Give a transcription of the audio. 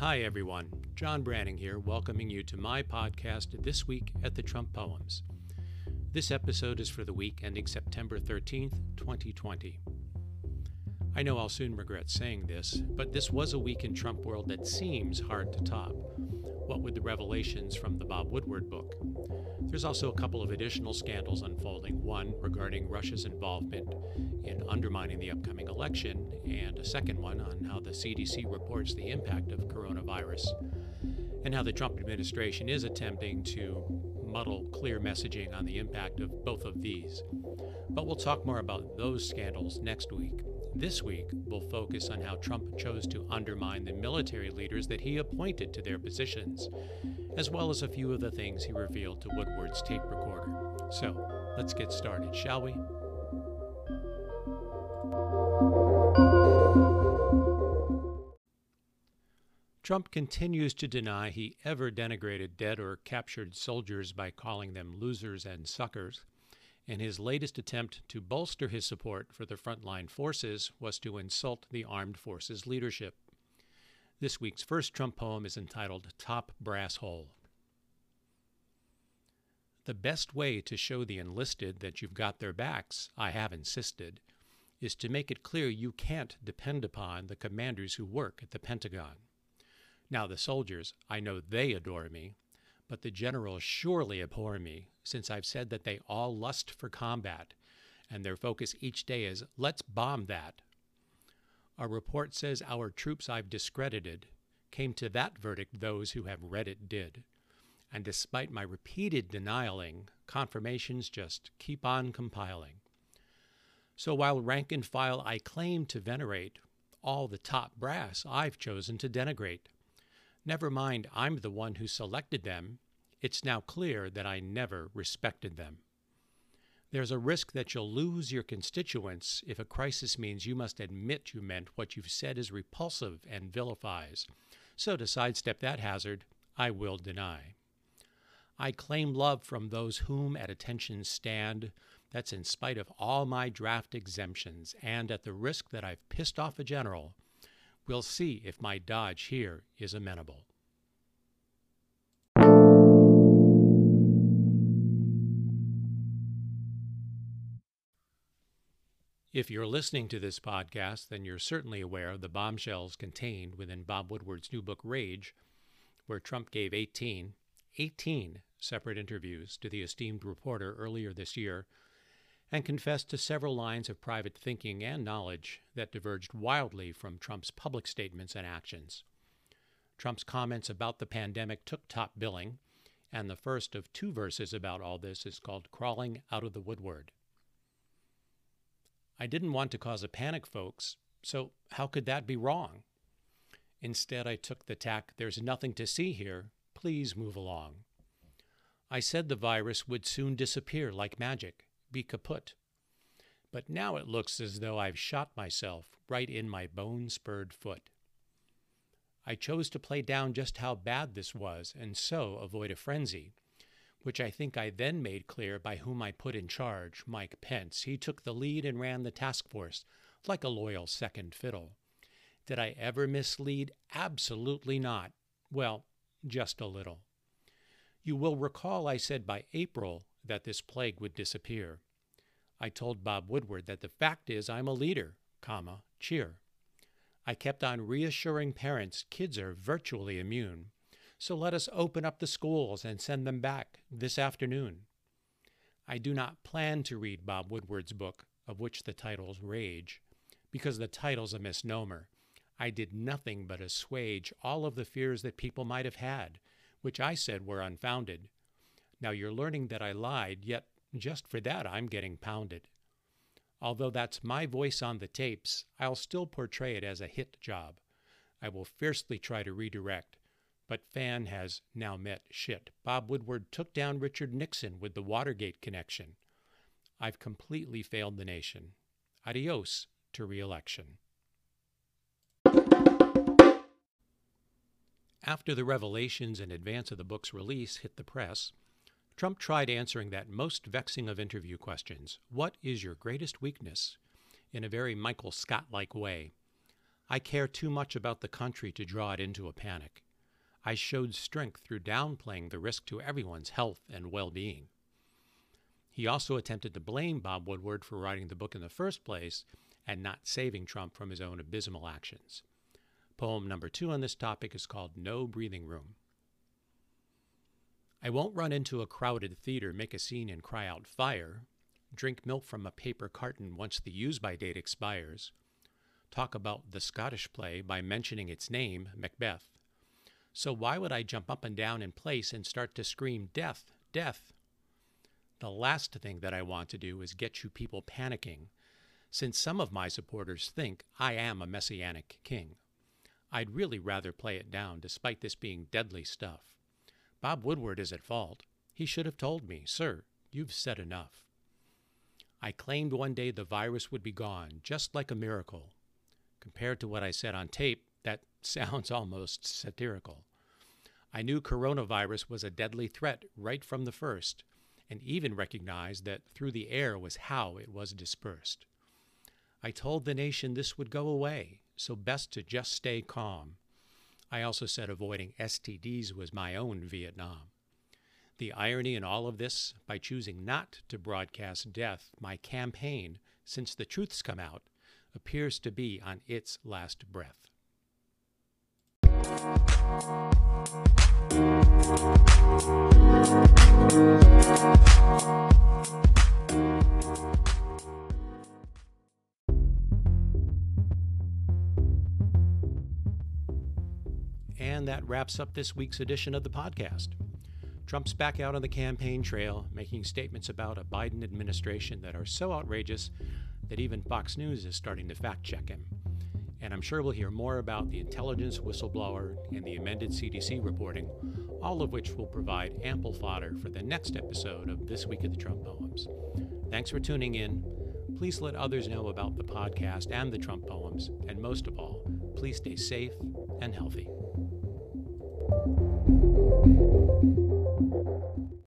Hi, everyone. John Branning here, welcoming you to my podcast This Week at the Trump Poems. This episode is for the week ending September 13th, 2020. I know I'll soon regret saying this, but this was a week in Trump world that seems hard to top. What with the revelations from the Bob Woodward book. There's also a couple of additional scandals unfolding one regarding Russia's involvement in undermining the upcoming election, and a second one on how the CDC reports the impact of coronavirus, and how the Trump administration is attempting to muddle clear messaging on the impact of both of these. But we'll talk more about those scandals next week. This week, we'll focus on how Trump chose to undermine the military leaders that he appointed to their positions, as well as a few of the things he revealed to Woodward's tape recorder. So, let's get started, shall we? Trump continues to deny he ever denigrated dead or captured soldiers by calling them losers and suckers and his latest attempt to bolster his support for the frontline forces was to insult the armed forces leadership. This week's first Trump poem is entitled Top Brass Hole. The best way to show the enlisted that you've got their backs, I have insisted, is to make it clear you can't depend upon the commanders who work at the Pentagon. Now, the soldiers, I know they adore me, but the generals surely abhor me, since I've said that they all lust for combat, and their focus each day is, let's bomb that. A report says our troops I've discredited came to that verdict those who have read it did. And despite my repeated denialing, confirmations just keep on compiling. So while rank and file I claim to venerate, all the top brass I've chosen to denigrate. Never mind, I'm the one who selected them. It's now clear that I never respected them. There's a risk that you'll lose your constituents if a crisis means you must admit you meant what you've said is repulsive and vilifies. So to sidestep that hazard, I will deny. I claim love from those whom at attention stand. That's in spite of all my draft exemptions, and at the risk that I've pissed off a general We'll see if my dodge here is amenable. If you're listening to this podcast, then you're certainly aware of the bombshells contained within Bob Woodward's new book, Rage, where Trump gave 18, 18 separate interviews to the esteemed reporter earlier this year and confessed to several lines of private thinking and knowledge that diverged wildly from Trump's public statements and actions. Trump's comments about the pandemic took top billing, and the first of two verses about all this is called Crawling Out of the Woodward. I didn't want to cause a panic, folks, so how could that be wrong? Instead, I took the tack there's nothing to see here, please move along. I said the virus would soon disappear like magic be kaput. But now it looks as though I've shot myself right in my bone spurred foot. I chose to play down just how bad this was and so avoid a frenzy, which I think I then made clear by whom I put in charge, Mike Pence. He took the lead and ran the task force like a loyal second fiddle. Did I ever mislead? Absolutely not. Well, just a little. You will recall I said by April that this plague would disappear. I told Bob Woodward that the fact is I'm a leader, comma, cheer. I kept on reassuring parents kids are virtually immune, so let us open up the schools and send them back this afternoon. I do not plan to read Bob Woodward's book, of which the title's Rage, because the title's a misnomer. I did nothing but assuage all of the fears that people might have had, which I said were unfounded, now you're learning that I lied, yet just for that I'm getting pounded. Although that's my voice on the tapes, I'll still portray it as a hit job. I will fiercely try to redirect, but fan has now met shit. Bob Woodward took down Richard Nixon with the Watergate connection. I've completely failed the nation. Adios to reelection. After the revelations in advance of the book's release hit the press, Trump tried answering that most vexing of interview questions What is your greatest weakness? in a very Michael Scott like way. I care too much about the country to draw it into a panic. I showed strength through downplaying the risk to everyone's health and well being. He also attempted to blame Bob Woodward for writing the book in the first place and not saving Trump from his own abysmal actions. Poem number two on this topic is called No Breathing Room. I won't run into a crowded theater, make a scene, and cry out fire, drink milk from a paper carton once the use by date expires, talk about the Scottish play by mentioning its name, Macbeth. So why would I jump up and down in place and start to scream, Death, death? The last thing that I want to do is get you people panicking, since some of my supporters think I am a messianic king. I'd really rather play it down, despite this being deadly stuff. Bob Woodward is at fault. He should have told me, Sir, you've said enough. I claimed one day the virus would be gone, just like a miracle. Compared to what I said on tape, that sounds almost satirical. I knew coronavirus was a deadly threat right from the first, and even recognized that through the air was how it was dispersed. I told the nation this would go away, so best to just stay calm. I also said avoiding STDs was my own Vietnam. The irony in all of this, by choosing not to broadcast death, my campaign, since the truth's come out, appears to be on its last breath. And that wraps up this week's edition of the podcast. Trump's back out on the campaign trail, making statements about a Biden administration that are so outrageous that even Fox News is starting to fact check him. And I'm sure we'll hear more about the intelligence whistleblower and the amended CDC reporting, all of which will provide ample fodder for the next episode of This Week of the Trump Poems. Thanks for tuning in. Please let others know about the podcast and the Trump poems, and most of all, please stay safe and healthy. Thank you.